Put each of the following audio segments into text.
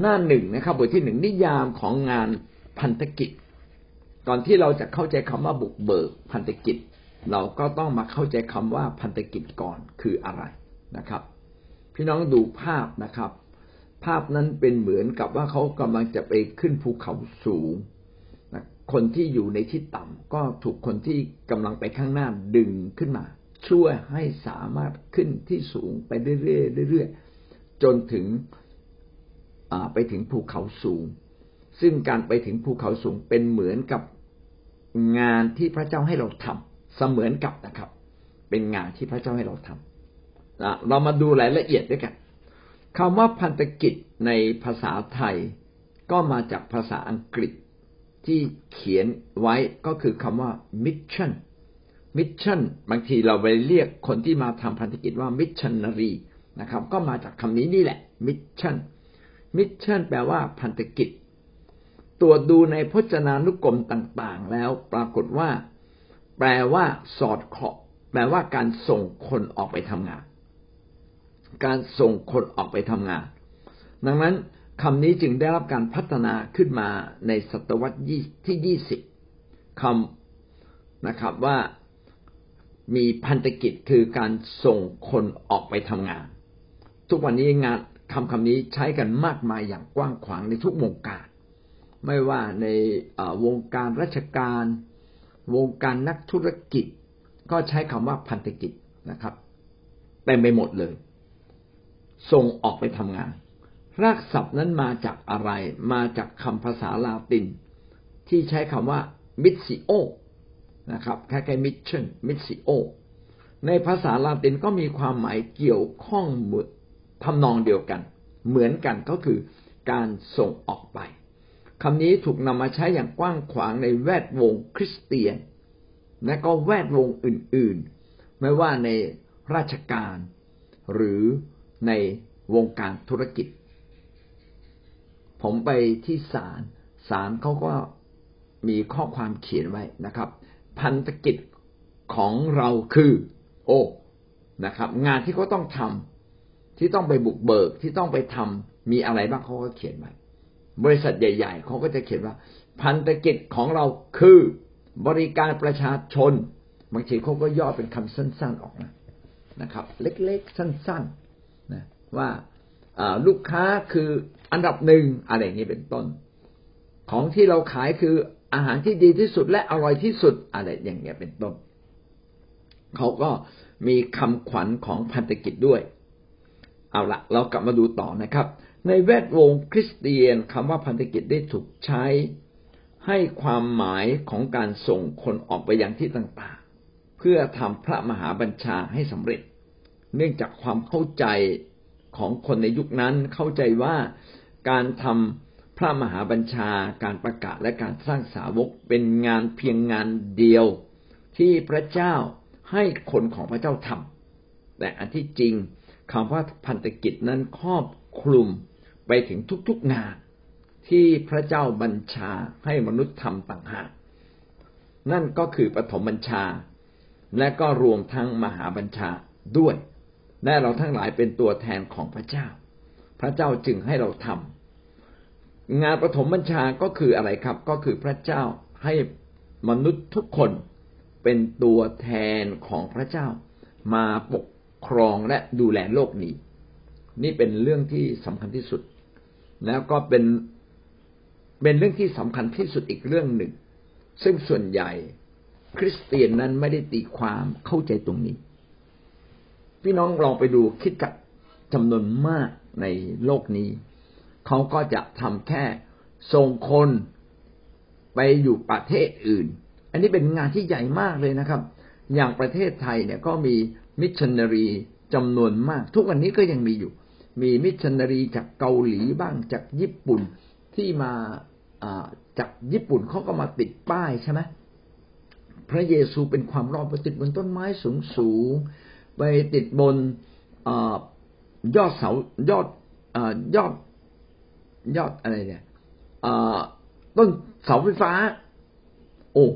หน้าหนึ่งนะครับบทที่หนึ่งนิยามของงานพันธกิจ ก่อนที่เราจะเข้าใจคำว่าบุกเบิกพันธกิจ เราก็ต้องมาเข้าใจคำว่าพันธกิจก่อนคืออะไรนะครับ พี่น้องดูภาพนะครับ ภาพนั้นเป็นเหมือนกับว่าเขากำลังจะไปขึ้นภูเขาสูงนะคนที่อยู่ในที่ต่ำก็ถูกคนที่กำลังไปข้างหน้าดึงขึ้นมา ช่วยให้สามารถขึ้นที่สูงไปเรื่อยๆเรื่อยๆจนถึง ไปถึงภูเขาสูง ซึ่งการไปถึงภูเขาสูงเป็นเหมือนกับงานที่พระเจ้าให้เราทำเสมือนกับนะครับ เป็นงานที่พระเจ้าให้เราทำเรามาดูรายละเอียดด้วยกันคำว่าพันธกิจในภาษาไทย ก็มาจากภาษาอังกฤษที่เขียนไว้ก็คือคำว่า mission mission บางทีเราไปเรียกคนที่มาทำพันธกิจว่า missionary นะครับ ก็มาจากคำนี้นี่แหละ mission mission แปลว่าพันธกิจ ตรวจดูในพจนานุกรมต่างๆ แล้วปรากฏว่า แปลว่า สอดเคาะแปลว่าการส่งคนออกไปทำงาน การส่งคนออกไปทำงาน ดังนั้นคำนี้จึงได้รับการพัฒนาขึ้นมาในศตวรรษที่ยี่สิบคำนะครับว่ามีพันธกิจคือการส่งคนออกไปทำงาน ทุกวันนี้งาน คำคำนี้ใช้กันมากมายอย่างกว้างขวางในทุกวงการ ไม่ว่าในวงการราชการ วงการนักธุรกิจ ก็ใช้คำว่าพันธกิจนะครับเต็มไปหมดเลย ส่งออกไปทำงาน รากศัพท์นั้นมาจากอะไร มาจากคำภาษาลาติน ที่ใช้คำว่า missio นะครับคล้ายๆ mission missio ในภาษาลาตินก็มีความหมายเกี่ยวข้องหมด ทำนองเดียวกัน เหมือนกันก็คือการส่งออกไปคำนี้ถูกนำมาใช้อย่างกว้างขวางในแวดวงคริสเตียน และก็แวดวงอื่นๆ ไม่ว่าในราชการ หรือในวงการธุรกิจ ผมไปที่ศาลศาลเขาก็มีข้อความเขียนไว้นะครับ พันธกิจของเราคือ โอ้นะครับ งานที่เขาต้องทำ ที่ต้องไปบุกเบิกที่ต้องไปทำมีอะไรบ้างเขาก็เขียนไว้บริษัทใหญ่ ๆเขาก็จะเขียนว่า พันธกิจของเราคือบริการประชาชนบางทีเขาก็ย่อเป็นคำสั้น ๆออกมานะครับ เล็กๆสั้นๆนะว่าลูกค้าคืออันดับหนึ่งอะไรอย่างนี้เป็นต้น ของที่เราขายคืออาหารที่ดีที่สุดและอร่อยที่สุดอะไรอย่างเงี้ยเป็นต้นเขาก็มีคำขวัญของพันธกิจด้วย เอาละเรากลับมาดูต่อนะครับ ในแวดวงคริสเตียนคำว่าพันธกิจได้ถูกใช้ให้ความหมายของการส่งคนออกไปยังที่ต่างๆ เพื่อทำพระมหาบัญชาให้สำเร็จ เนื่องจากความเข้าใจของคนในยุคนั้นเข้าใจว่าการทำพระมหาบัญชาการประกาศและการสร้างสาวกเป็นงานเพียงงานเดียวที่พระเจ้าให้คนของพระเจ้าทำแต่อันที่จริง คำว่าพันธกิจนั้นครอบคลุมไปถึงทุกๆงานที่พระเจ้าบัญชาให้มนุษย์ทำต่างหากนั่นก็คือปฐมบัญชา และก็รวมทั้งมหาบัญชาด้วย และเราทั้งหลายเป็นตัวแทนของพระเจ้า พระเจ้าจึงให้เราทำงานปฐมบัญชาก็คืออะไรครับ ก็คือพระเจ้าให้มนุษย์ทุกคนเป็นตัวแทนของพระเจ้ามาปก ครองและดูแลโลกนี้ นี่เป็นเรื่องที่สำคัญที่สุด แล้วก็เป็นเป็นเรื่องที่สำคัญที่สุดอีกเรื่องหนึ่ง ซึ่งส่วนใหญ่คริสเตียนนั้นไม่ได้ตีความเข้าใจตรงนี้ พี่น้องลองไปดูคิดจักจำนวนมากในโลกนี้ เขาก็จะทำแค่ส่งคนไปอยู่ประเทศอื่น อันนี้เป็นงานที่ใหญ่มากเลยนะครับ อย่างประเทศไทยเนี่ยก็มี มิชชันนารีจำนวนมาก ทุกวันนี้ก็ยังมีอยู่ มีมิชชันนารีจากเกาหลีบ้างจากญี่ปุ่นที่มาจากญี่ปุ่นเขาก็มาติดป้ายใช่ไหมพระเยซูเป็นความรอดไปติดบนต้นไม้สูงสูงไปติดบนยอดเสายอดยอดยอดอะไรเนี่ยต้นเสาไฟฟ้า โอ้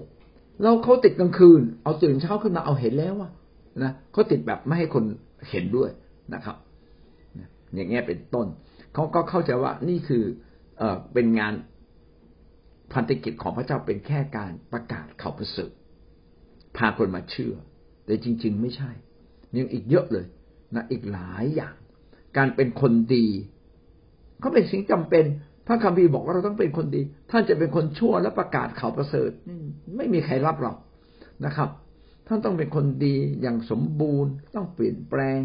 เราเขาติดกลางคืน เอาตื่นเช้าขึ้นมาเอาเห็นแล้วว่า นะเขาติดแบบไม่ให้คนเห็นด้วยนะครับอย่างเงี้ยเป็นต้นเขาก็เข้าใจว่านี่คือเอเป็นงานพันธกิจของพระเจ้าเป็นแค่การประกาศข่าวประเสริฐพาคนมาเชื่อ แต่จริง ๆ ไม่ใช่ ยังอีกเยอะเลยนะอีกหลายอย่าง การเป็นคนดีก็เป็นสิ่งจำเป็น พระคัมภีร์บอกว่าเราต้องเป็นคนดี ท่านจะเป็นคนชั่วและประกาศข่าวประเสริฐไม่มีใครรับเรานะครับ ท่านต้องเป็นคนดีอย่างสมบูรณ์ ต้องเปลี่ยนแปลง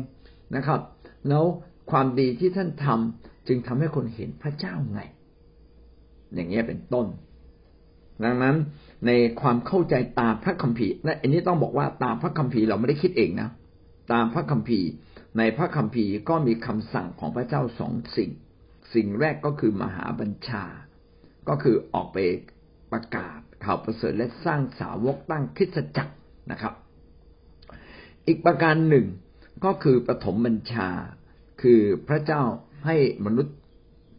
นะครับ แล้วความดีที่ท่านทำจึงทำให้คนเห็นพระเจ้าไง อย่างเงี้ยเป็นต้น ดังนั้นในความเข้าใจตามพระคัมภีร์และอันนี้ต้องบอกว่าตามพระคัมภีร์เราไม่ได้คิดเองนะตามพระคัมภีร์ ในพระคัมภีร์ก็มีคำสั่งของพระเจ้าสองสิ่ง สิ่งแรกก็คือมหาบัญชา ก็คือออกไปประกาศข่าวประเสริฐและสร้างสาวกตั้งคริสตจักร นะครับ อีกประการหนึ่งก็คือปฐมบัญชา คือพระเจ้าให้มนุษย์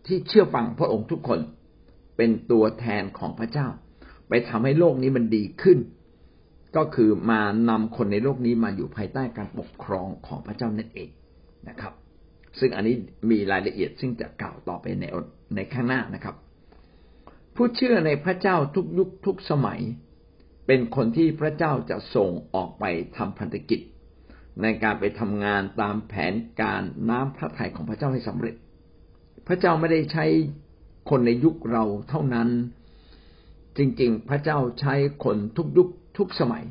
ที่เชื่อฟังพระองค์ทุกคนเป็นตัวแทนของพระเจ้า ไปทำให้โลกนี้มันดีขึ้น ก็คือมานำคนในโลกนี้มาอยู่ภายใต้การปกครองของพระเจ้านั่นเองนะครับ ซึ่งอันนี้มีรายละเอียดซึ่งจะกล่าวต่อไปในในข้างหน้านะครับ ผู้เชื่อในพระเจ้าทุกยุคทุกสมัย เป็นคนที่พระเจ้าจะส่งออกไปทำพันธกิจ ในการไปทำงานตามแผนการน้ำพระทัยของพระเจ้าให้สำเร็จ พระเจ้าไม่ได้ใช้คนในยุคเราเท่านั้น จริง ๆ พระเจ้าใช้คนทุกยุคทุกสมัย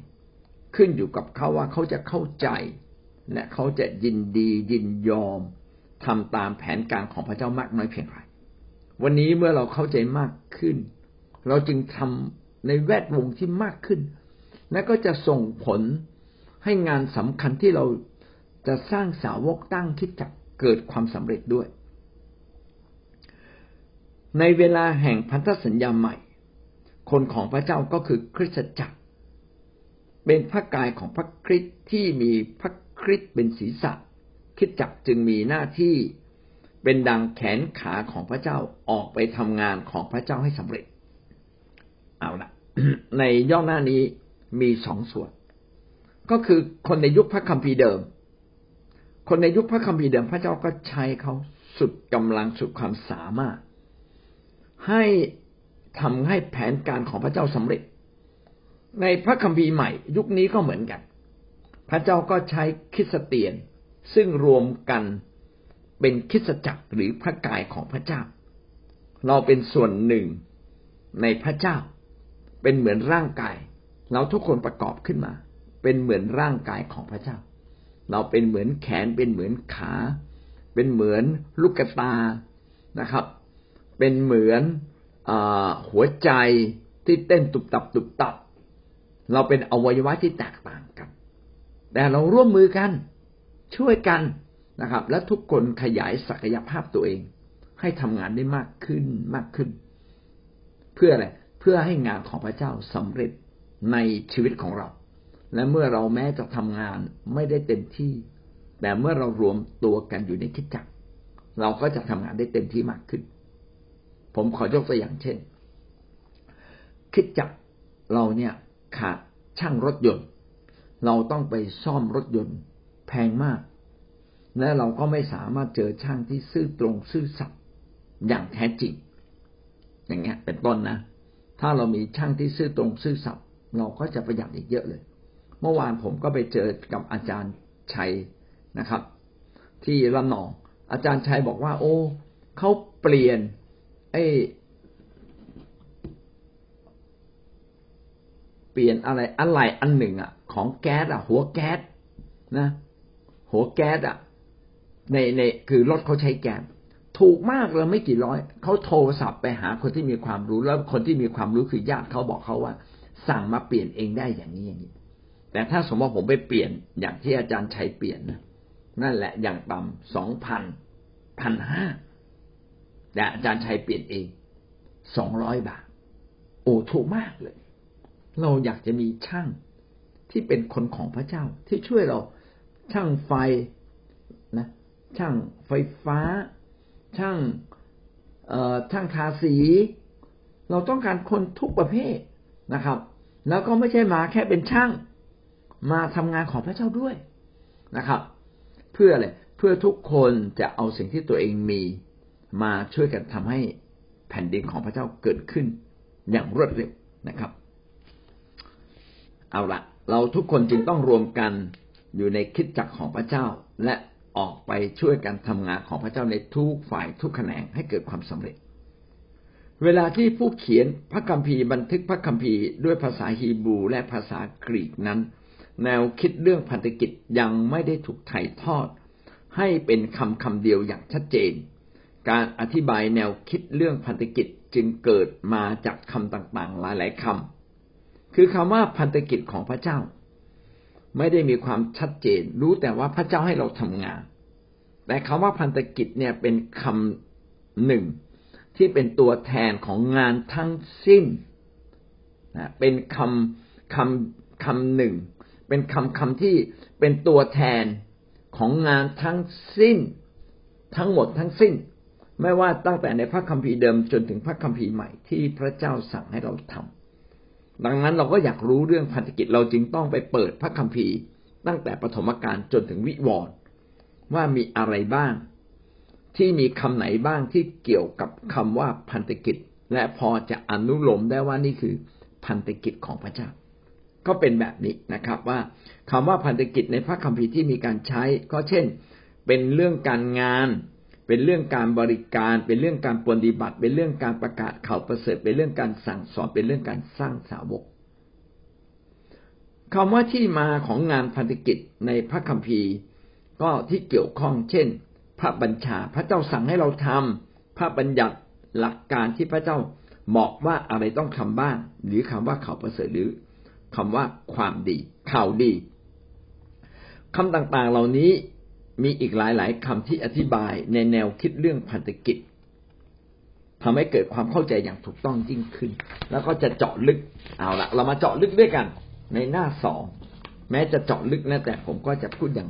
ขึ้นอยู่กับเขาว่าเขาจะเข้าใจ และเขาจะยินดียินยอมทำตามแผนการของพระเจ้ามากน้อยเพียงไรวันนี้เมื่อเราเข้าใจมากขึ้น เราจึงทำ ในแวดวงที่มากขึ้น และก็จะส่งผลให้งานสำคัญที่เราจะสร้างสาวกตั้งคิดจักเกิดความสำเร็จด้วย ในเวลาแห่งพันธสัญญาใหม่ คนของพระเจ้าก็คือคริสตจักร เป็นพระกายของพระคริสต์ที่มีพระคริสต์เป็นศีรษะ คิดจักจึงมีหน้าที่เป็นดังแขนขาของพระเจ้าออกไปทำงานของพระเจ้าให้สำเร็จ เอาละในย่อหน้านี้มีสองส่วน ก็คือคนในยุคพระคัมภีร์เดิม คนในยุคพระคัมภีร์เดิม พระเจ้าก็ใช้เขาสุดกำลังสุดความสามารถ ให้ทำให้แผนการของพระเจ้าสำเร็จ ในพระคัมภีร์ใหม่ ยุคนี้ก็เหมือนกัน พระเจ้าก็ใช้คริสเตียน ซึ่งรวมกันเป็นคริสจักรหรือพระกายของพระเจ้า เราเป็นส่วนหนึ่งในพระเจ้า เป็นเหมือนร่างกาย เราทุกคนประกอบขึ้นมา เป็นเหมือนร่างกายของพระเจ้า เราเป็นเหมือนแขนเป็นเหมือนขา เป็นเหมือนลูกตานะครับ เป็นเหมือนอหัวใจที่เต้นตุบตับตุบตับ เราเป็นอวัยวะที่แตกต่างกัน แต่เราร่วมมือกันช่วยกันนะครับ และทุกคนขยายศักยภาพตัวเอง ให้ทำงานได้มากขึ้นมากขึ้น เพื่ออะไร เพื่อให้งานของพระเจ้าสำเร็จในชีวิตของเรา และเมื่อเราแม้จะทำงานไม่ได้เต็มที่ แต่เมื่อเรารวมตัวกันอยู่ในคิดจักร เราก็จะทำงานได้เต็มที่มากขึ้น ผมขอยกตัวอย่างเช่น คิดจักรเราเนี่ยขาดช่างรถยนต์ เราต้องไปซ่อมรถยนต์แพงมาก และเราก็ไม่สามารถเจอช่างที่ซื่อตรงซื่อสัตย์อย่างแท้จริง อย่างเงี้ยเป็นต้นนะ ถ้าเรามีช่างที่ซื่อตรงซื่อสัตย์เราก็จะประหยัดอีกเยอะเลย เมื่อวานผมก็ไปเจอกับอาจารย์ชัยนะครับ ที่ละนอง อาจารย์ชัยบอกว่า โอ้เขาเปลี่ยน ไอ้เปลี่ยนอะไรอะไรอันหนึ่งอะ ของแก๊สอะ หัวแก๊สนะ หัวแก๊สอะ ในในคือรถเขาใช้แก๊ส ถูกมากเลยไม่กี่ร้อยเขาโทรศัพท์ไปหาคนที่มีความรู้แล้วคนที่มีความรู้คือญาติเขาบอกเขาว่า สั่งมาเปลี่ยนเองได้อย่างนี้อย่างนี้ แต่ถ้าสมมติผมไปเปลี่ยนอย่างที่อาจารย์ชัยเปลี่ยนนะนั่นแหละอย่างต่ำสองพันพันห้าแต่อาจารย์ชัยเปลี่ยนเองสองร้อยบาท โอ้ถูกมากเลย เราอยากจะมีช่างที่เป็นคนของพระเจ้าที่ช่วยเราช่างไฟนะ ช่างไฟฟ้า ช่างเอ่อช่างทาสี เราต้องการคนทุกประเภทนะครับ แล้วก็ไม่ใช่มาแค่เป็นช่าง มาทำงานของพระเจ้าด้วยนะครับ เพื่ออะไรเพื่อทุกคนจะเอาสิ่งที่ตัวเองมีมาช่วยกันทำให้แผ่นดินของพระเจ้าเกิดขึ้น อย่างรวดเร็วนะครับ เอาละเราทุกคนจึงต้องรวมกันอยู่ในคิดจักรของพระเจ้า และ ออกไปช่วยกันทำงานของพระเจ้าในทุกฝ่ายทุกแขนงให้เกิดความสำเร็จ เวลาที่ผู้เขียนพระคัมภีร์บันทึกพระคัมภีร์ด้วยภาษาฮีบรูและภาษากรีกนั้น แนวคิดเรื่องพันธกิจยังไม่ได้ถูกถ่ายทอด ให้เป็นคำคำเดียวอย่างชัดเจน การอธิบายแนวคิดเรื่องพันธกิจจึงเกิดมาจากคำต่างๆ หลายๆคำคือคำว่าพันธกิจของพระเจ้า ไม่ได้มีความชัดเจน รู้แต่ว่าพระเจ้าให้เราทำงาน แต่คำว่าพันธกิจเนี่ยเป็นคำหนึ่งที่เป็นตัวแทนของงานทั้งสิ้นนะเป็นคำคำคำหนึ่ง เป็นคำคำที่เป็นตัวแทนของงานทั้งสิ้น ทั้งหมดทั้งสิ้น ไม่ว่าตั้งแต่ในพระคัมภีร์เดิมจนถึงพระคัมภีร์ใหม่ที่พระเจ้าสั่งให้เราทำ ดังนั้นเราก็อยากรู้เรื่องพันธกิจเราจึงต้องไปเปิดพระคัมภีร์ ตั้งแต่ปฐมกาลจนถึงวิวรณ์ว่ามีอะไรบ้าง ที่มีคำไหนบ้างที่เกี่ยวกับคำว่าพันธกิจ และพอจะอนุโลมได้ว่านี่คือพันธกิจของพระเจ้า ก็เป็นแบบนี้นะครับ ว่าคำว่าพันธกิจในพระคัมภีร์ที่มีการใช้ก็เช่น เป็นเรื่องการงาน เป็นเรื่องการบริการ เป็นเรื่องการปฏิบัติ เป็นเรื่องการประกาศข่าวประเสริฐ เป็นเรื่องการสั่งสอน เป็นเรื่องการสร้างสาวกคำว่าที่มาของงานพันธกิจในพระคัมภีร์ ก็ที่เกี่ยวข้อง เช่น พระบัญชา พระเจ้าสั่งให้เราทำพระบัญญัติหลักการที่พระเจ้าบอกว่าอะไรต้องทำบ้าง หรือคำว่าข่าวประเสริฐหรือคำว่าความดีข่าวดีคำต่างๆเหล่านี้ มีอีกหลายหลายคำที่อธิบายในแนวคิดเรื่องพันธกิจทำให้เกิดความเข้าใจอย่างถูกต้องยิ่งขึ้น แล้วก็จะเจาะลึกเอาละเรามาเจาะลึกด้วยกัน ในหน้าสองแม้จะเจาะลึกนะแต่ผมก็จะพูดอย่าง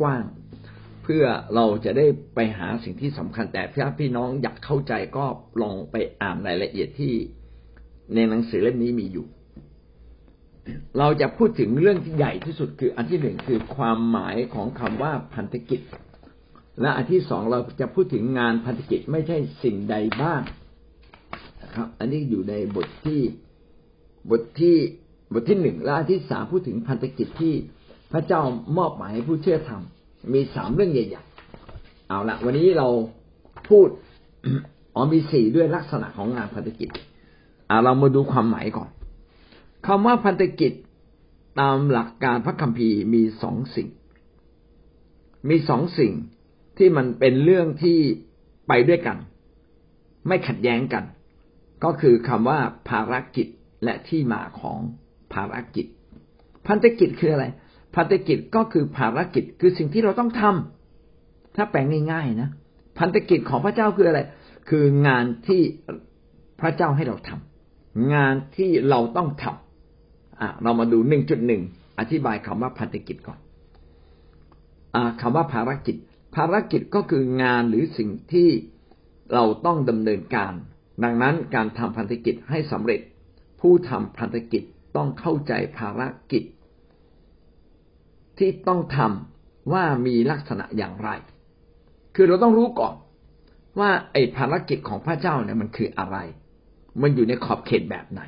กว้างๆเพื่อเราจะได้ไปหาสิ่งที่สำคัญแต่ถ้าพี่น้องอยากเข้าใจก็ลองไปอ่านรายละเอียดที่ในหนังสือเล่มนี้มีอยู่ เราจะพูดถึงเรื่องที่ใหญ่ที่สุดคืออันที่หนึ่งคือความหมายของคำว่าพันธกิจ และอันที่สองเราจะพูดถึงงานพันธกิจไม่ใช่สิ่งใดบ้างนะครับ อันนี้อยู่ในบทที่บทที่บทที่หนึ่งและอันที่สามพูดถึงพันธกิจที่พระเจ้ามอบหมายให้ผู้เชื่อทำมีสามเรื่องใหญ่ๆเอาละวันนี้เราพูดอ๋อมีสี่ด้วยลักษณะของงานพันธกิจอ่าเรามาดูความหมายก่อน คำว่าพันธกิจตามหลักการพระคัมภีร์มีสองสิ่ง มีสองสิ่งที่มันเป็นเรื่องที่ไปด้วยกัน ไม่ขัดแย้งกัน ก็คือคำว่าภารกิจและที่มาของภารกิจ พันธกิจคืออะไรพันธกิจก็คือภารกิจคือสิ่งที่เราต้องทำถ้าแปลงง่ายๆนะพันธกิจของพระเจ้าคืออะไร คืองานที่พระเจ้าให้เราทำงานที่เราต้องทำ อะเรามาดูหนึ่งจุดหนึ่งอธิบายคำว่าพันธกิจก่อนอคำว่าภารกิจ ภารกิจก็คืองานหรือสิ่งที่เราต้องดำเนินการ ดังนั้นการทำพันธกิจให้สำเร็จ ผู้ทำพันธกิจต้องเข้าใจภารกิจ ที่ต้องทำว่ามีลักษณะอย่างไร คือเราต้องรู้ก่อน ว่าไอ้ภารกิจของพระเจ้าเนี่ยมันคืออะไร มันอยู่ในขอบเขตแบบไหน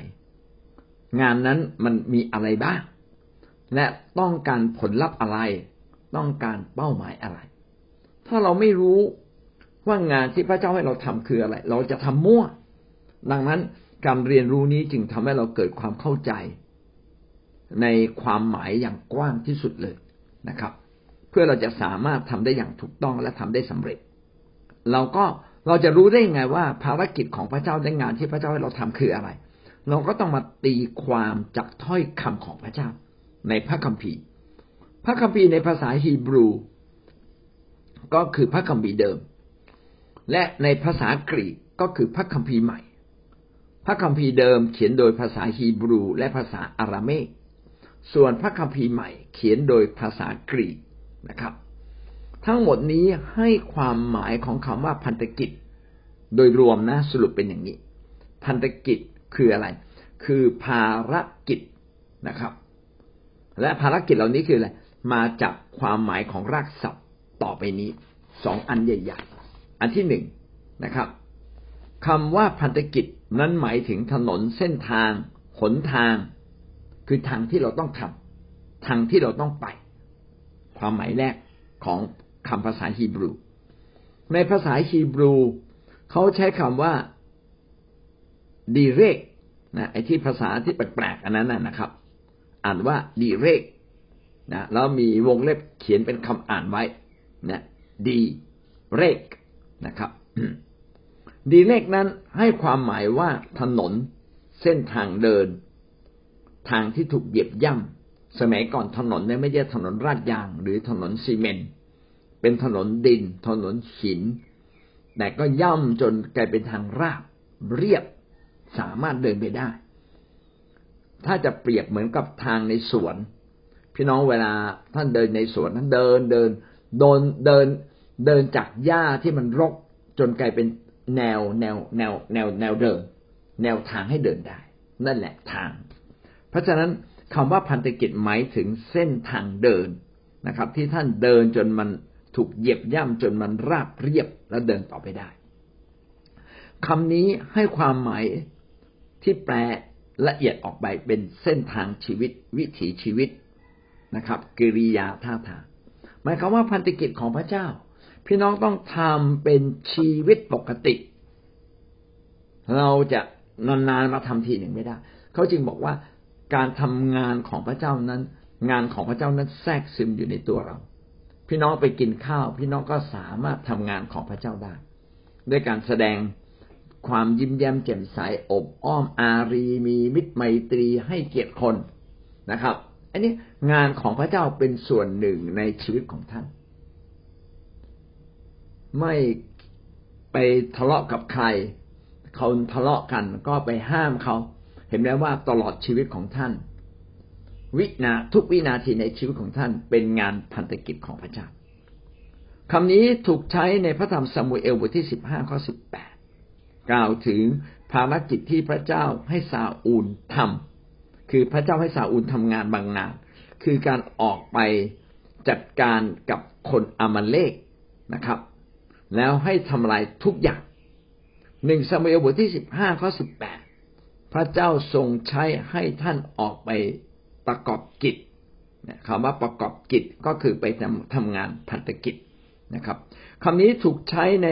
งานนั้นมันมีอะไรบ้าง และต้องการผลลัพธ์อะไร ต้องการเป้าหมายอะไร ถ้าเราไม่รู้ว่างานที่พระเจ้าให้เราทำคืออะไร เราจะทำมั่ว ดังนั้นการเรียนรู้นี้จึงทำให้เราเกิดความเข้าใจ ในความหมายอย่างกว้างที่สุดเลยนะครับ เพื่อเราจะสามารถทำได้อย่างถูกต้องและทำได้สำเร็จ เราก็เราจะรู้ได้ยังไงว่าภารกิจของพระเจ้าในงานที่พระเจ้าให้เราทำคืออะไร เราก็ต้องมาตีความจากถ้อยคำของพระเจ้า ในพระคัมภีร์ พระคัมภีร์ในภาษาฮีบรู ก็คือพระคัมภีร์เดิม และในภาษากรีกก็คือพระคัมภีร์ใหม่ พระคัมภีร์เดิมเขียนโดยภาษาฮีบรู และภาษาอาราเมกส่วนพระคัมภีร์ใหม่เขียนโดยภาษากรีกนะครับ ทั้งหมดนี้ให้ความหมายของคำว่าพันธกิจ โดยรวมนะสรุปเป็นอย่างนี้ พันธกิจ คืออะไร คือภารกิจนะครับ และภารกิจเหล่านี้คืออะไร มาจากความหมายของรากศัพท์ต่อไปนี้สองอันใหญ่ๆ อันที่หนึ่งนะครับคำว่าพันธกิจนั้นหมายถึงถนนเส้นทางหนทาง คือทางที่เราต้องทำทางที่เราต้องไป ความหมายแรกของคำภาษาฮีบรู ในภาษาฮีบรู เขาใช้คำว่า ดีเรกนะไอ้ที่ภาษาที่แปลกๆอันนั้นนะครับ อ่านว่าดีเรกนะแล้วมีวงเล็บเขียนเป็นคำอ่านไว้นะดีเรกนะครับ ดีเลกนั้นให้ความหมายว่าถนน เส้นทางเดิน ทางที่ถูกเหยียบย่ำสมัยก่อนถนนเนี่ยไม่ใช่ถนนราดยาง หรือถนนซีเมนต์เป็นถนนดิน ถนนหิน แต่ก็ย่ำจนกลายเป็นทางราบเรียบ สามารถเดินไปได้ ถ้าจะเปรียบเหมือนกับทางในสวน พี่น้องเวลาท่านเดินในสวนท่านเดินเดินโดนเดินเดินจากหญ้าที่มันรกจนกลายเป็นแนวแนวแนวแนวแนวเดิน แนวทางให้เดินได้ นั่นแหละทาง เพราะฉะนั้นคำว่าพันธกิจหมายถึงเส้นทางเดินนะครับ ที่ท่านเดินจนมันถูกเหยียบย่ำจนมันราบเรียบแล้วเดินต่อไปได้คำนี้ให้ความหมาย ที่แปลละเอียดออกไปเป็นเส้นทางชีวิต วิถีชีวิตนะครับ กิริยาท่าทางหมายความว่าพันธกิจของพระเจ้า พี่น้องต้องทำเป็นชีวิตปกติ เราจะนานๆมาทำทีหนึ่งไม่ได้ เขาจึงบอกว่าการทำงานของพระเจ้านั้น งานของพระเจ้านั้นแทรกซึมอยู่ในตัวเรา พี่น้องไปกินข้าว พี่น้องก็สามารถทำงานของพระเจ้าได้ ด้วยการแสดง ความยิ้มแย้มแจ่มใสอบอ้อมอารีมีมิตรไมตรีให้เกียรติคนนะครับ อันนี้งานของพระเจ้าเป็นส่วนหนึ่งในชีวิตของท่าน ไม่ไปทะเลาะกับใครเขาทะเลาะกันก็ไปห้ามเขา เห็นไหมว่าตลอดชีวิตของท่าน วินาทุกวินาทีในชีวิตของท่าน เป็นงานพันธกิจของพระเจ้าคำนี้ถูกใช้ในพระธรรมซามูเอลบทที่สิบห้าข้อสิบแปด กล่าวถึงภารกิจที่พระเจ้าให้ซาอูลทำคือพระเจ้าให้ซาอูลทำงานบางงาน คือการออกไปจัดการกับคนอามาเลกนะครับ แล้วให้ทำลายทุกอย่างหนึ่งสมัยบทที่สิบห้าข้อสิบแปดพระเจ้าทรงใช้ให้ท่านออกไปประกอบกิจคำว่าประกอบกิจก็คือไปทำทำงานพันธกิจนะครับคำนี้ถูกใช้ใน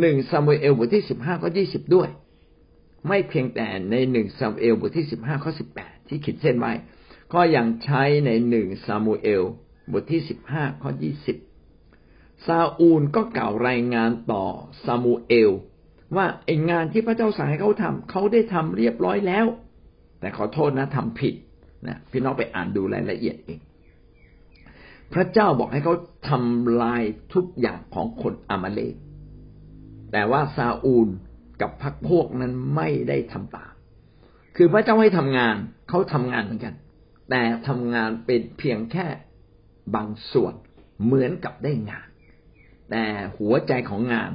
หนึ่งซามูเอลบทที่สิบห้าข้อยี่สิบด้วย ไม่เพียงแต่ในหนึ่งซามูเอลบทที่สิบห้าข้อสิบแปดที่ขีดเส้นไว้ก็ยังใช้ในหนึ่งซามูเอลบทที่สิบห้าข้อยี่สิบซาอูลก็กล่าวรายงานต่อซามูเอล ว่าไองานที่พระเจ้าสั่งให้เขาทำเขาได้ทำเรียบร้อยแล้ว แต่ขอโทษนะทำผิดนะพี่น้องไปอ่านดูรายละเอียดเอง พระเจ้าบอกให้เขาทำลายทุกอย่างของคนอามาเลก แต่ว่าซาอูลกับพรรคพวกนั้นไม่ได้ทำตาม คือพระเจ้าให้ทำงานเขาทำงานเหมือนกัน แต่ทำงานเป็นเพียงแค่บางส่วนเหมือนกับได้งาน แต่หัวใจของงาน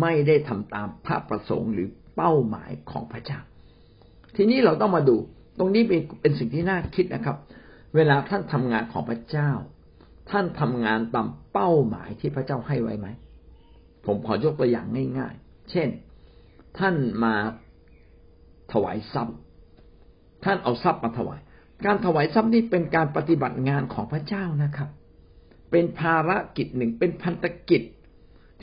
ไม่ได้ทำตามพระประสงค์หรือเป้าหมายของพระเจ้า ทีนี้เราต้องมาดู ตรงนี้เป็นเป็นสิ่งที่น่าคิดนะครับ เวลาท่านทำงานของพระเจ้า ท่านทำงานตามเป้าหมายที่พระเจ้าให้ไว้ไหม ผมขอยกตัวอย่างง่าย ๆ เช่น ท่านมาถวายทรัพย์ ท่านเอาทรัพย์มาถวาย การถวายทรัพย์นี่เป็นการปฏิบัติงานของพระเจ้านะครับ เป็นภารกิจหนึ่ง เป็นพันธกิจ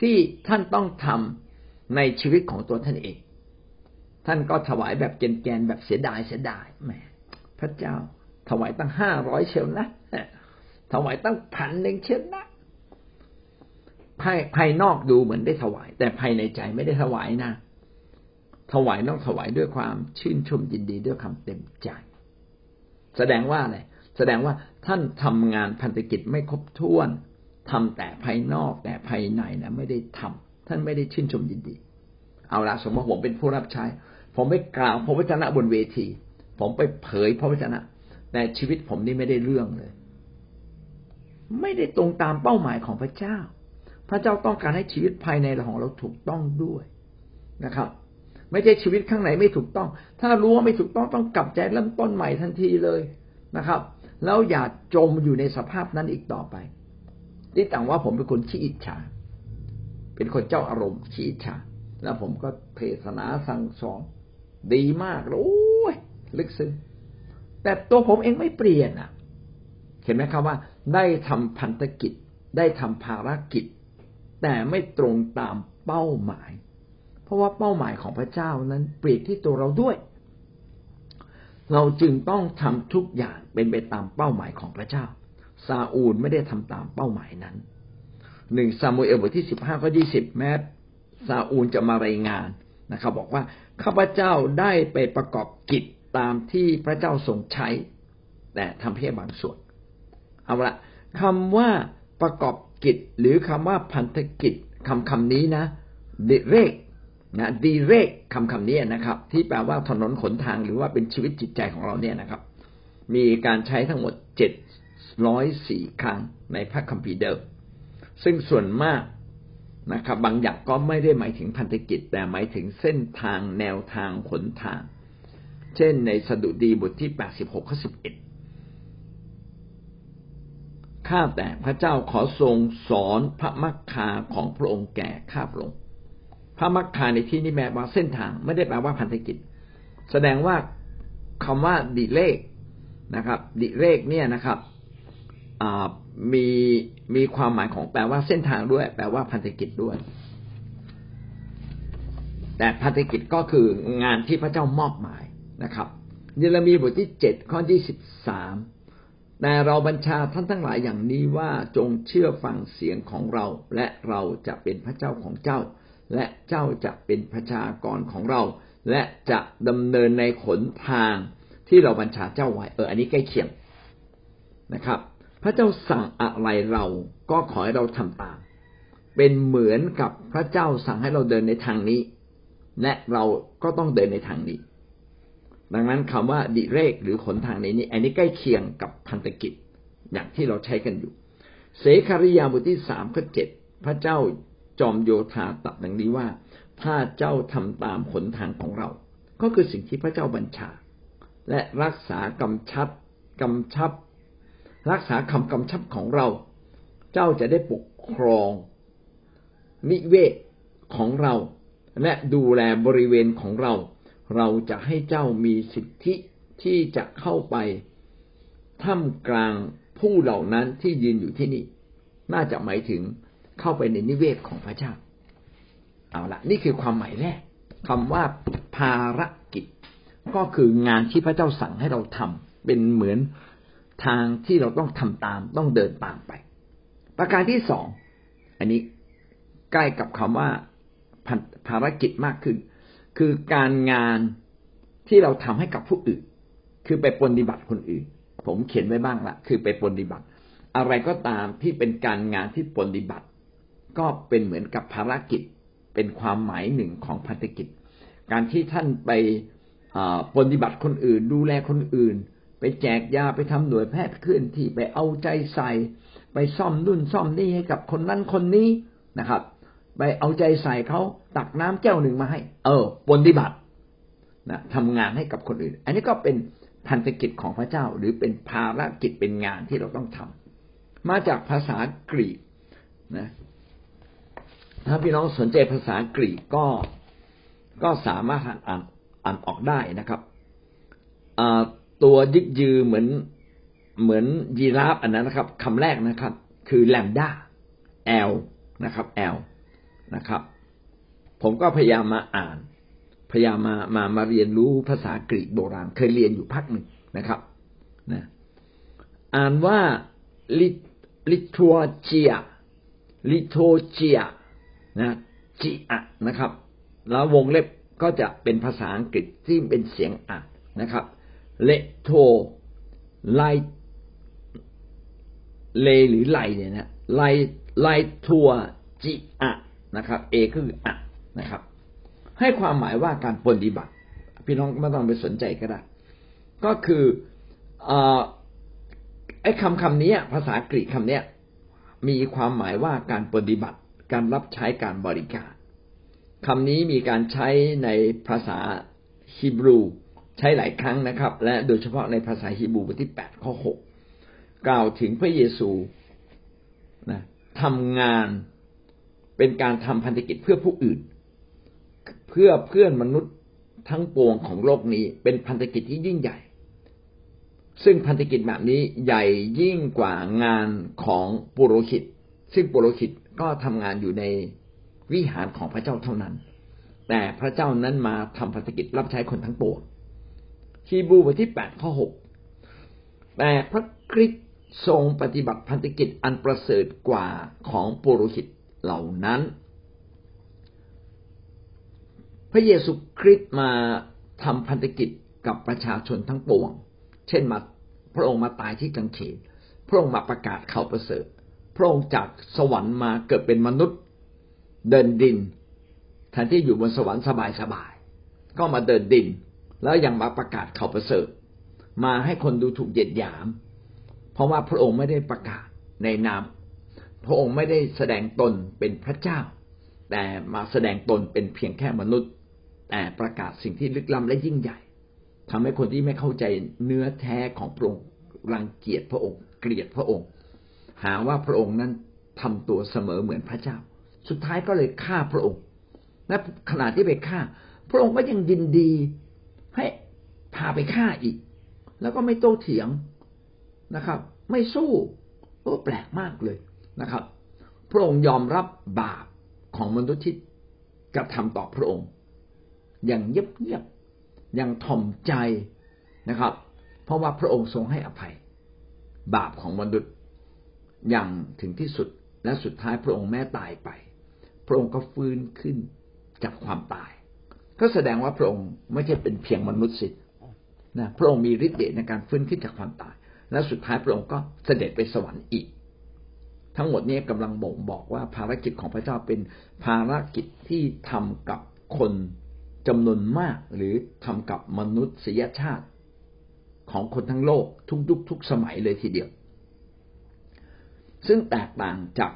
ที่ท่านต้องทำในชีวิตของตัวท่านเอง ท่านก็ถวายแบบแกนแบบเสียดายเสียดายแหมพระเจ้า ถวายตั้งห้าร้อยเชลนะถวายตั้งพันหนึ่งเชลนะ ภายภายนอกดูเหมือนได้ถวาย แต่ภายในใจไม่ได้ถวายนะ ถวายต้องถวายด้วยความชื่นชมยินดีด้วยคำเต็มใจ แสดงว่าอะไรแสดงว่าท่านทำงานพันธกิจไม่ครบถ้วนทำแต่ภายนอกแต่ภายในนะไม่ได้ทำท่านไม่ได้ชื่นชมยินดี เอาละสมมติผมเป็นผู้รับใช้ ผมไปกล่าวพระวจนะบนเวที ผมไปเผยพระวจนะ แต่ชีวิตผมนี่ไม่ได้เรื่องเลย ไม่ได้ตรงตามเป้าหมายของพระเจ้า พระเจ้าต้องการให้ชีวิตภายในของเราถูกต้องด้วยนะครับ ไม่ใช่ชีวิตข้างในไม่ถูกต้อง ถ้ารู้ว่าไม่ถูกต้องต้องกลับใจเริ่มต้นใหม่ทันทีเลยนะครับ แล้วอย่าจมอยู่ในสภาพนั้นอีกต่อไปที่ต่างว่าผมเป็นคนขี้อิจฉา เป็นคนเจ้าอารมณ์ขี้อิจฉา แล้วผมก็เทศนาสั่งสอนดีมากโอ้ยลึกซึ้งแต่ตัวผมเองไม่เปลี่ยนอะ เห็นไหมครับว่า ได้ทำพันธกิจได้ทำภารกิจ แต่ไม่ตรงตามเป้าหมาย เพราะว่าเป้าหมายของพระเจ้านั้นเปลี่ยนที่ตัวเราด้วย เราจึงต้องทำทุกอย่างเป็นไปตามเป้าหมายของพระเจ้า ซาอูลไม่ได้ทำตามเป้าหมายนั้นหนึ่งซามูเอลบทที่สิบห้าข้อยี่สิบแม้ซาอูลจะมารายงานนะครับ บอกว่าข้าพเจ้าได้ไปประกอบกิจตามที่พระเจ้าทรงใช้ แต่ทำเพียงบางส่วน เอาละคำว่าประกอบ กิจ หรือคำว่าพันธกิจคำคำนี้นะดิเรกนะดีเรกคำคำนี้นะครับ ที่แปลว่าถนนขนทางหรือว่าเป็นชีวิตจิตใจของเราเนี่ยนะครับ มีการใช้ทั้งหมดเจ็ดร้อยสี่ครั้งในพระคัมภีร์เดิม ซึ่งส่วนมากนะครับ บางอย่างก็ไม่ได้หมายถึงพันธกิจ แต่หมายถึงเส้นทางแนวทางขนทาง เช่นในสดุดีบทที่แปดสิบหกข้อสิบเอ็ด ข้าแต่พระเจ้าขอทรงสอนพระมักคาของพระองค์แก่ข้าพระองค์พระมักคาในที่นี้แปลว่าเส้นทางไม่ได้แปลว่าพันธกิจ แสดงว่าคำว่าดิเลกนะครับ ดิเลกเนี่ยนะครับมีมีความหมายของแปลว่าเส้นทางด้วย แปลว่าพันธกิจด้วย แต่พันธกิจก็คืองานที่พระเจ้ามอบหมายนะครับเยเรมีบทที่เจ็ดข้อที่สิบสาม แต่เราบัญชาท่านทั้งหลายอย่างนี้ว่าจงเชื่อฟังเสียงของเรา และเราจะเป็นพระเจ้าของเจ้า และเจ้าจะเป็นประชากรของเรา และจะดำเนินในขนทางที่เราบัญชาเจ้าไว้เอออันนี้ใกล้เคียงนะครับ พระเจ้าสั่งอะไรเราก็ขอให้เราทำตาม เป็นเหมือนกับพระเจ้าสั่งให้เราเดินในทางนี้ และเราก็ต้องเดินในทางนี้ ดังนั้นคำว่าดิเรกหรือขนทางในนี้ อันนี้ใกล้เคียงกับ พันธกิจ อย่างที่เราใช้กันอยู่ เสคาริยาบทที่สามข้อเจ็ดพระเจ้าจอมโยธาตรัสดังนี้ว่า ถ้าเจ้าทำตามขนทางของเรา ก็คือสิ่งที่พระเจ้าบัญชา และรักษากำชับกำชับ รักษาคำกำชับของเรา เจ้าจะได้ปกครองนิเวศของเรา และดูแลบริเวณของเรา เราจะให้เจ้ามีสิทธิที่จะเข้าไป ท่ามกลางผู้เหล่านั้นที่ยืนอยู่ที่นี่ น่าจะหมายถึงเข้าไปในนิเวศของพระเจ้า เอาละนี่คือความหมายแรกคำว่าภารกิจ ก็คืองานที่พระเจ้าสั่งให้เราทำเป็นเหมือนทางที่เราต้องทำตาม ต้องเดินตามไป ประการที่สองอันนี้ใกล้กับคำว่าภารกิจมากขึ้น คือการงานที่เราทำให้กับผู้อื่น คือไปปฏิบัติคนอื่น ผมเขียนไว้บ้างละคือไปปฏิบัติ อะไรก็ตามที่เป็นการงานที่ปฏิบัติ ก็เป็นเหมือนกับภารกิจ เป็นความหมายหนึ่งของพันธกิจ การที่ท่านไปปฏิบัติคนอื่น ดูแลคนอื่น ไปแจกยาไปทำหน่วยแพทย์เคลื่อนที่ไปเอาใจใส่ ไปซ่อมนุ่นซ่อมนี่ให้กับคนนั้นคนนี้นะครับ ไปเอาใจใส่เขาตักน้ำแก้วหนึ่งมาให้ เออปฏิบัตินะทำงานให้กับคนอื่น อันนี้ก็เป็น พันธกิจของพระเจ้า หรือเป็นภารกิจเป็นงานที่เราต้องทำมาจากภาษากรีกนะถ้าพี่น้องสนใจภาษากรีกก็ก็สามารถอ่านอ่านออกได้นะครับตัวยึกยือเหมือนเหมือนยีราฟอันนั้นนะครับคำแรกนะครับ คือแลมด้าแอลนะครับแอลนะครับ ผมก็พยายามมาอ่าน พยายามมามามาเรียนรู้ภาษากรีกโบราณ เคยเรียนอยู่พักหนึ่งนะครับนะอ่านว่าลิลิทัวเจียลิโทเจียนะจีอะนะครับ แล้ววงเล็บก็จะเป็นภาษาอังกฤษที่เป็นเสียงอ่านนะครับเลโทไลเลหรือไลเนี่ยนะไลไลทัวจิอะนะครับ เอคืออะนะครับ ให้ความหมายว่าการปฏิบัติ พี่น้องไม่ต้องไปสนใจก็ได้ ก็คือไอ้คำคำนี้ภาษากรีกคำนี้มีความหมายว่าการปฏิบัติ การรับใช้การบริการคำนี้มีการใช้ในภาษาฮีบรูใช้หลายครั้งนะครับ และโดยเฉพาะในภาษาฮีบรูบทที่แปดข้อหกกล่าวถึงพระเยซูนะทำงานเป็นการทำพันธกิจเพื่อผู้อื่น เพื่อเพื่อนมนุษย์ทั้งปวงของโลกนี้เป็นพันธกิจที่ยิ่งใหญ่ ซึ่งพันธกิจแบบนี้ใหญ่ยิ่งกว่างานของปุโรหิต ซึ่งปุโรหิตก็ทำงานอยู่ในวิหารของพระเจ้าเท่านั้น แต่พระเจ้านั้นมาทำพันธกิจรับใช้คนทั้งปวงฮีบูบทที่แปดข้อหกแต่พระคริสต์ทรงปฏิบัติพันธกิจอันประเสริฐกว่าของปุโรหิตเหล่านั้น พระเยซูคริสต์มาทำพันธกิจกับประชาชนทั้งปวง เช่นมาพระองค์มาตายที่กังเขน พระองค์มาประกาศข่าวประเสริฐ พระองค์จากสวรรค์มาเกิดเป็นมนุษย์ เดินดินแทนที่อยู่บนสวรรค์สบายๆก็มาเดินดิน แล้วยังมาประกาศข่าวประเสริฐ มาให้คนดูถูกเหยียดหยาม เพราะว่าพระองค์ไม่ได้ประกาศในนามพระองค์ไม่ได้แสดงตนเป็นพระเจ้า แต่มาแสดงตนเป็นเพียงแค่มนุษย์ แต่ประกาศสิ่งที่ลึกล้ำและยิ่งใหญ่ทำให้คนที่ไม่เข้าใจเนื้อแท้ของพระองค์รังเกียจพระองค์ เกลียดพระองค์ หาว่าพระองค์นั้นทำตัวเสมอเหมือนพระเจ้า สุดท้ายก็เลยฆ่าพระองค์และขณะที่ไปฆ่า พระองค์ก็ยังยินดีให้พาไปฆ่าอีก แล้วก็ไม่โต้เถียงนะครับ ไม่สู้โอ้แปลกมากเลยนะครับ พระองค์ยอมรับบาปของมนุษย์ที่กระทำต่อพระองค์ อย่างเงียบๆอย่างถ่อมใจนะครับ เพราะว่าพระองค์ทรงให้อภัย บาปของมนุษย์อย่างถึงที่สุดและสุดท้ายพระองค์แม่ตายไป พระองค์ก็ฟื้นขึ้นจากความตาย ก็แสดงว่าพระองค์ไม่ใช่เป็นเพียงมนุษย์สินะพระองค์มีฤทธิ์เดชในการฟื้นขึ้นจากความตาย และสุดท้ายพระองค์ก็เสด็จไปสวรรค์อีก ทั้งหมดนี้กำลังบ่งบอกว่าภารกิจของพระเจ้าเป็นภารกิจที่ทำกับคน จำนวนมากหรือทำกับมนุษยชาติของคนทั้งโลกทุกยุคทุกสมัยเลยทีเดียว ซึ่งแตกต่างจาก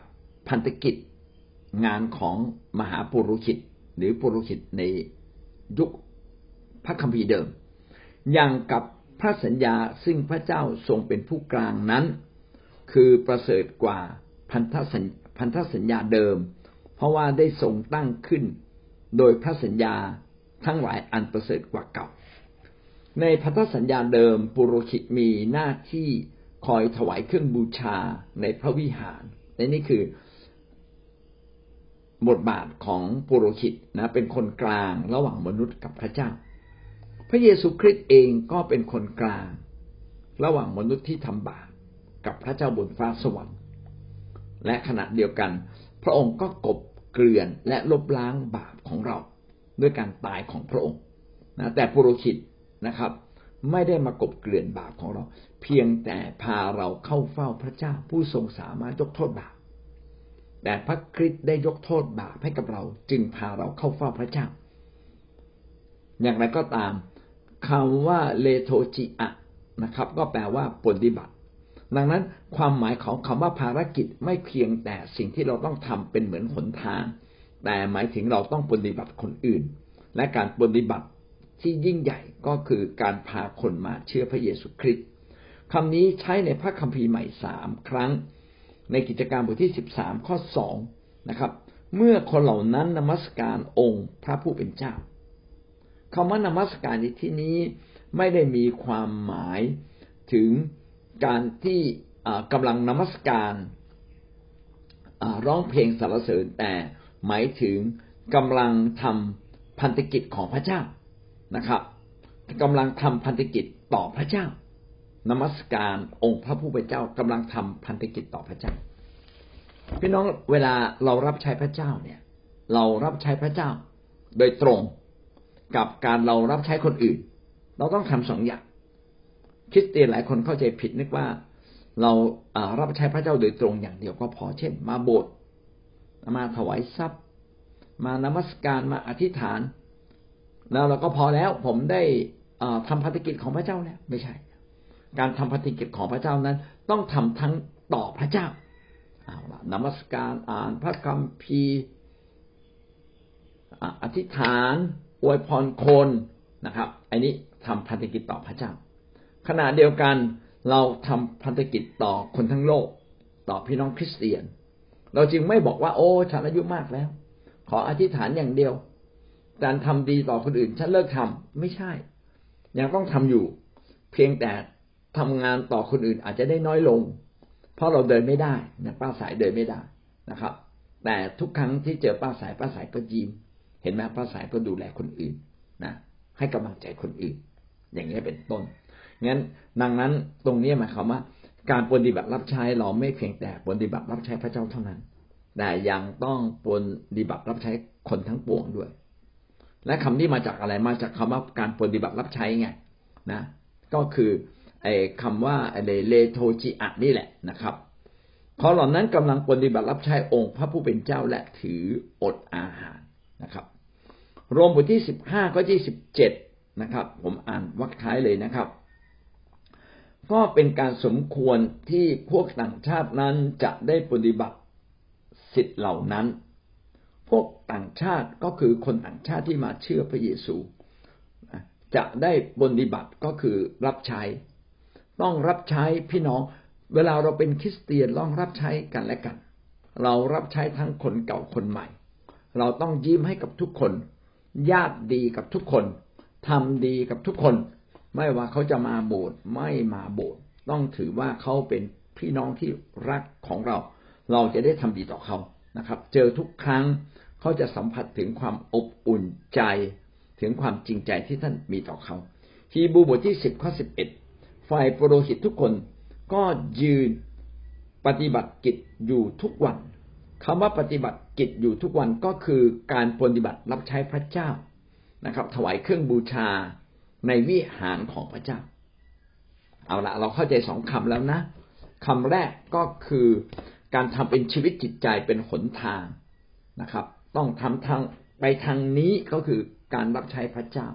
พันธกิจงานของมหาปุรุขิตหรือปุรุขิตในยุคพระคัมภีร์เดิม อย่างกับพระสัญญาซึ่งพระเจ้าทรงเป็นผู้กลางนั้น คือประเสริฐกว่าพันธสัญพันธสัญญาเดิม เพราะว่าได้ทรงตั้งขึ้น โดยพระสัญญา ทั้งหลายอันประเสริฐกว่าเก่า ในพันธสัญญาเดิมปุโรหิตมีหน้าที่คอยถวายเครื่องบูชาในพระวิหารและนี่คือบทบาทของปุโรหิตนะเป็นคนกลางระหว่างมนุษย์กับพระเจ้า พระเยซูคริสต์เองก็เป็นคนกลาง ระหว่างมนุษย์ที่ทำบาปกับพระเจ้าบนฟ้าสวรรค์และขณะเดียวกัน พระองค์ก็กบเกลื่อนและลบล้างบาปของเรา ด้วยการตายของพระองค์นะแต่ปุโรหิตนะครับ ไม่ได้มากบเกลื่อนบาปของเรา เพียงแต่พาเราเข้าเฝ้าพระเจ้าผู้ทรงสามารถยกโทษบาปแต่พระคริสต์ได้ยกโทษบาปให้กับเรา จึงพาเราเข้าเฝ้าพระเจ้า อย่างไรก็ตามคำว่าเลโทจิอะนะครับ ก็แปลว่าปฏิบัติ ดังนั้นความหมายของคำว่าภารกิจไม่เพียงแต่สิ่งที่เราต้องทำเป็นเหมือนหนทาง แต่หมายถึงเราต้องปฏิบัติคนอื่น และการปฏิบัติที่ยิ่งใหญ่ก็คือการพาคนมาเชื่อพระเยซูคริสต์คำนี้ใช้ในพระคัมภีร์ใหม่สามครั้ง ในกิจการบทที่สิบสามข้อสองนะครับ เมื่อคนเหล่านั้นนมัสการองค์พระผู้เป็นเจ้าคำว่านมัสการในที่นี้ไม่ได้มีความหมายถึงการที่กำลังนมัสการร้องเพลงสรรเสริญแต่ หมายถึงกำลังทำพันธกิจของพระเจ้านะครับกำลังทำพันธกิจต่อพระเจ้านมัสการองค์พระผู้เป็นเจ้ากำลังทำพันธกิจต่อพระเจ้า พี่น้องเวลาเรารับใช้พระเจ้าเนี่ย เรารับใช้พระเจ้า โดยตรงกับการเรารับใช้คนอื่น เราต้องทำสองอย่างคริสเตียนหลายคนเข้าใจผิดนึกว่า เรารับใช้พระเจ้าโดยตรงอย่างเดียวก็พอเช่น มาโบสถ์ มาถวายทรัพย์ มานมัสการมาอธิษฐาน แล้วเราก็พอแล้วผมได้ทำพันธกิจของพระเจ้าแล้วไม่ใช่ การทำพันธกิจของพระเจ้านั้น ต้องทำทั้งต่อพระเจ้าเอาละนมัสการอ่านพระคัมภีร์อธิษฐานอวยพรคนนะครับ อันนี้ทำพันธกิจต่อพระเจ้า ขณะเดียวกันเราทำพันธกิจต่อคนทั้งโลก ต่อพี่น้องคริสเตียน เราจึงไม่บอกว่า โอ้ฉันอายุมากแล้ว ขออธิษฐานอย่างเดียว การทำดีต่อคนอื่น ฉันเลิกทำไม่ใช่ ยังต้องทำอยู่ เพียงแต่ทำงานต่อคนอื่นอาจจะได้น้อยลง เพราะเราเดินไม่ได้นะป้าสายเดินไม่ได้นะครับ แต่ทุกครั้งที่เจอป้าสายป้าสายก็ยิ้มเห็นไหมป้าสายก็ดูแลคนอื่นนะให้กำลังใจคนอื่น อย่างนี้เป็นต้นงั้นดังนั้นตรงนี้หมายความว่า การปฏิบัติรับใช้เราไม่เพียงแต่ปฏิบัติรับใช้พระเจ้าเท่านั้น แต่ยังต้องปฏิบัติรับใช้คนทั้งปวงด้วย และคำนี้มาจากอะไรมาจากคำว่าการปฏิบัติรับใช้ไงนะ ก็คือไอ้คำว่าไอ้เลโทจิอะนี่แหละนะครับเขาเหล่านั้นกำลังปฏิบัติรับใช้องค์พระผู้เป็นเจ้าและถืออดอาหารนะครับรวมบทที่สิบห้าก็ที่สิบเจ็ดนะครับ ผมอ่านวรรคท้ายเลยนะครับ ก็เป็นการสมควรที่พวกต่างชาตินั้นจะได้ปฏิบัติสิทธิ์เหล่านั้น พวกต่างชาติก็คือคนต่างชาติที่มาเชื่อพระเยซู จะได้ปฏิบัติก็คือรับใช้ ต้องรับใช้พี่น้อง เวลาเราเป็นคริสเตียนต้องรับใช้กันและกัน เรารับใช้ทั้งคนเก่าคนใหม่ เราต้องยิ้มให้กับทุกคน ญาติดีกับทุกคนทำดีกับทุกคน ไม่ว่าเขาจะมาโบสถ์ไม่มาโบสถ์ต้องถือว่าเขาเป็นพี่น้องที่รักของเรา เราจะได้ทำดีต่อเขานะครับ เจอทุกครั้งเขาจะสัมผัสถึงความอบอุ่นใจ ถึงความจริงใจที่ท่านมีต่อเขาฮีบูบทที่สิบข้อสิบเอ็ดฝ่ายโปรหิตทุกคนก็ยืนปฏิบัติกิจอยู่ทุกวันคำว่าปฏิบัติกิจอยู่ทุกวันก็คือการปฏิบัติรับใช้พระเจ้านะครับ ถวายเครื่องบูชา ในวิหารของพระเจ้า เอาละเราเข้าใจสองคำแล้วนะคำแรกก็คือการทำเป็นชีวิตจิตใจเป็นหนทางนะครับ ต้องทำทางไปทางนี้ก็คือการรับใช้พระเจ้า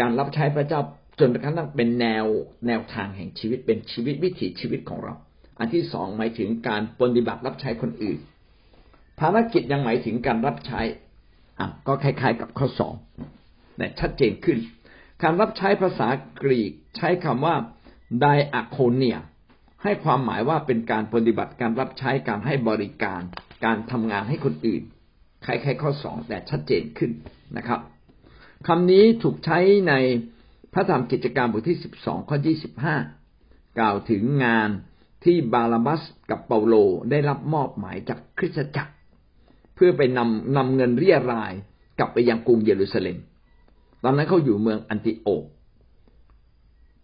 การรับใช้พระเจ้าจนกระทั่งเป็นแนวแนวทางแห่งชีวิตเป็นชีวิตวิถีชีวิตของเรา อันที่สองหมายถึงการปฏิบัติรับใช้คนอื่น ภารกิจยังหมายถึงการรับใช้อะก็คล้ายๆกับข้อสอง แต่ชัดเจนขึ้น การรับใช้ภาษากรีกใช้คำว่าไดอะโคเนียให้ความหมายว่าเป็นการปฏิบัติการรับใช้การให้บริการ การทำงานให้คนอื่นคล้ายๆข้อสองแต่ชัดเจนขึ้นนะครับคำนี้ถูกใช้ในพระธรรมกิจการบทที่สิบสองข้อยี่สิบห้ากล่าวถึงงานที่บาลาบัสกับเปาโลได้รับมอบหมายจากคริสตจักร เพื่อไปนำนำเงินเรียรายกลับไปยังกรุงเยรูซาเล็ม ตอนนั้นเขาอยู่เมืองอันติโอก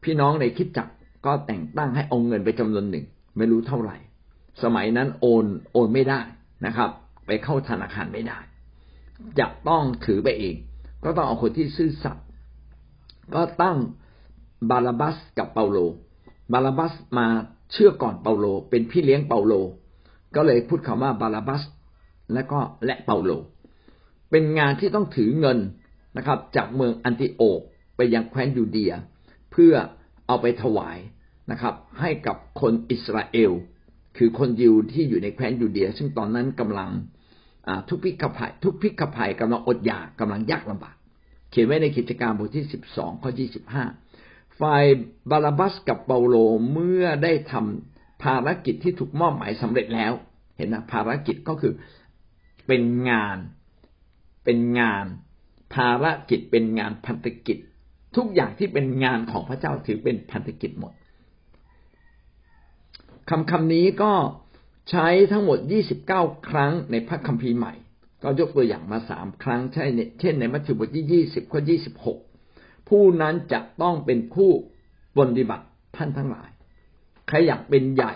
พี่น้องในคริสตจักรก็แต่งตั้งให้เอาเงินไปจำนวนหนึ่ง ไม่รู้เท่าไหร่ สมัยนั้นโอนโอนไม่ได้นะครับ ไปเข้าธนาคารไม่ได้ จะต้องถือไปเอง ก็ต้องเอาคนที่ซื่อสัตย์ก็ตั้งบารนาบัสกับเปาโล บารนาบัสมาเชื่อก่อนเปาโล เป็นพี่เลี้ยงเปาโล ก็เลยพูดคำว่าบาลาบัส และก็และเปาโล เป็นงานที่ต้องถือเงิน นะครับ จากเมืองอันติโอกไปยังแคว้นยูเดีย เพื่อเอาไปถวายนะครับ ให้กับคนอิสราเอล คือคนยิวที่อยู่ในแคว้นยูเดีย ซึ่งตอนนั้นกำลังทุกพิกภัยทุกพิกภัยกำลังอดอยากกำลังยากลำบากเขียนไว้ในกิจการบทที่สิบสองข้อยี่สิบห้าฝ่ายบาลาบัสกับเปาโลเมื่อได้ทำภารกิจที่ถูกมอบหมายสำเร็จแล้ว เห็นนะภารกิจก็คือเป็นงานเป็นงาน ภารกิจเป็นงานพันธกิจ ทุกอย่างที่เป็นงานของพระเจ้าถือเป็นพันธกิจหมดคำคำนี้ก็ใช้ทั้งหมด 29 ครั้งในพระคัมภีร์ใหม่ ก็ยกตัวอย่างมาสามครั้งใช่เช่นในมัทธิวบทที่ 20 ข้อ 26 ผู้นั้นจะต้องเป็นผู้ปฏิบัติท่านทั้งหลาย ใครอยากเป็นใหญ่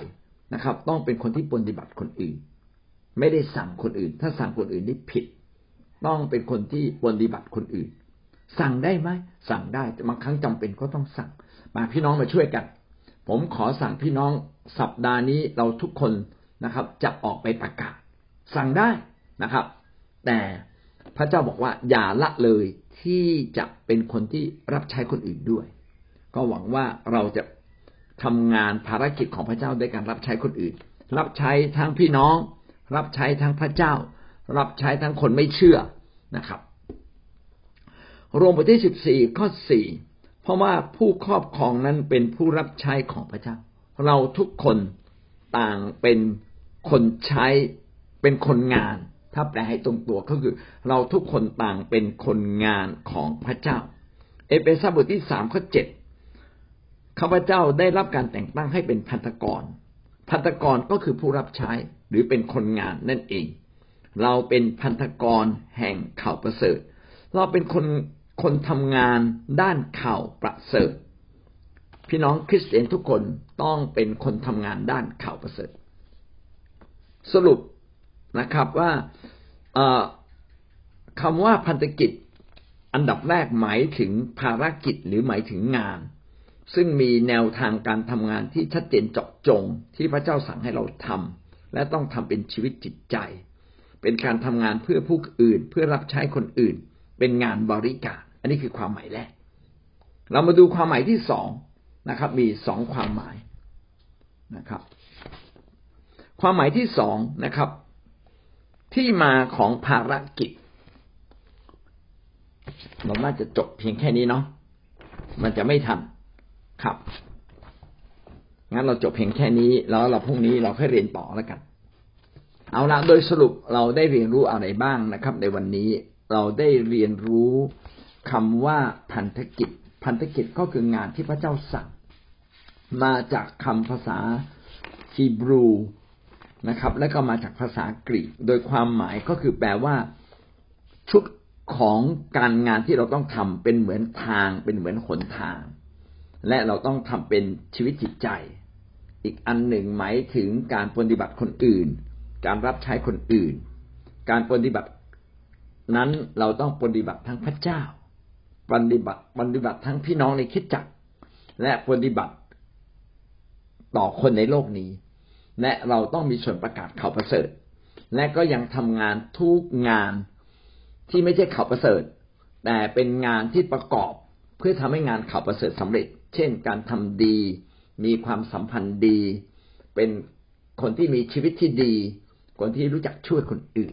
นะครับ ต้องเป็นคนที่ปฏิบัติคนอื่น ไม่ได้สั่งคนอื่น ถ้าสั่งคนอื่นนี่ผิด ต้องเป็นคนที่ปฏิบัติคนอื่น สั่งได้ไหมสั่งได้แต่บางครั้งจำเป็นก็ต้องสั่งมาพี่น้องมาช่วยกัน ผมขอสั่งพี่น้องสัปดาห์นี้เราทุกคนนะครับ จะออกไปประกาศ สั่งได้นะครับ แต่พระเจ้าบอกว่าอย่าละเลยที่จะเป็นคนที่รับใช้คนอื่นด้วย ก็หวังว่าเราจะทำงานภารกิจของพระเจ้าด้วยการรับใช้คนอื่น รับใช้ทั้งพี่น้อง รับใช้ทั้งพระเจ้า รับใช้ทั้งคนไม่เชื่อนะครับ โรมบทที่สิบสี่ข้อสี่เพราะว่าผู้ครอบครองนั้นเป็นผู้รับใช้ของพระเจ้า เราทุกคนต่างเป็นคนใช้เป็นคนงาน ถ้าแปลให้ตรงตัวก็คือ เราทุกคนต่างเป็นคนงานของพระเจ้า เอเฟซัสบทที่สามข้อเจ็ดข้าพเจ้าได้รับการแต่งตั้งให้เป็นพันธกร พันธกรก็คือผู้รับใช้หรือเป็นคนงานนั่นเอง เราเป็นพันธกรแห่งข่าวประเสริฐ เราเป็นคนคนทำงานด้านข่าวประเสริฐ พี่น้องคริสเตียนทุกคนต้องเป็นคนทำงานด้านข่าวประเสริฐ สรุปนะครับว่าคำว่าพันธกิจอันดับแรกหมายถึงภารกิจหรือหมายถึงงาน ซึ่งมีแนวทางการทำงานที่ชัดเจนเจาะจงที่พระเจ้าสั่งให้เราทำและต้องทำเป็นชีวิตจิตใจ เป็นการทำงานเพื่อผู้อื่น เพื่อรับใช้คนอื่น เป็นงานบริการอันนี้คือความหมายแรก เรามาดูความหมายที่สองนะครับ มีสองความหมายนะครับ ความหมายที่สองนะครับ ที่มาของภารกิจเราน่าจะจบเพียงแค่นี้เนาะมันจะไม่ทันครับงั้นเราจบเพียงแค่นี้ แล้วเราพรุ่งนี้เราค่อยเรียนต่อแล้วกัน เอาละโดยสรุปเราได้เรียนรู้อะไรบ้างนะครับ ในวันนี้เราได้เรียนรู้คำว่าพันธกิจ พันธกิจก็คืองานที่พระเจ้าสั่ง มาจากคำภาษาฮีบรูนะครับ และก็มาจากภาษากรีกโดยความหมายก็คือแปลว่า ชุดของการงานที่เราต้องทำเป็นเหมือนทาง เป็นเหมือนหนทาง และเราต้องทำเป็นชีวิตจิตใจ อีกอันหนึ่งหมายถึงการปฏิบัติคนอื่น การรับใช้คนอื่น การปฏิบัตินั้นเราต้องปฏิบัติทั้งพระเจ้า ปฏิบัติปฏิบัติทั้งพี่น้องในคิดจักร และปฏิบัติต่อคนในโลกนี้ และเราต้องมีส่วนประกาศข่าวประเสริฐ และก็ยังทำงานทุกงานที่ไม่ใช่ข่าวประเสริฐ แต่เป็นงานที่ประกอบเพื่อทำให้งานข่าวประเสริฐสำเร็จ เช่น การทำดี มีความสัมพันธ์ดี เป็นคนที่มีชีวิตที่ดี คนที่รู้จักช่วยคนอื่น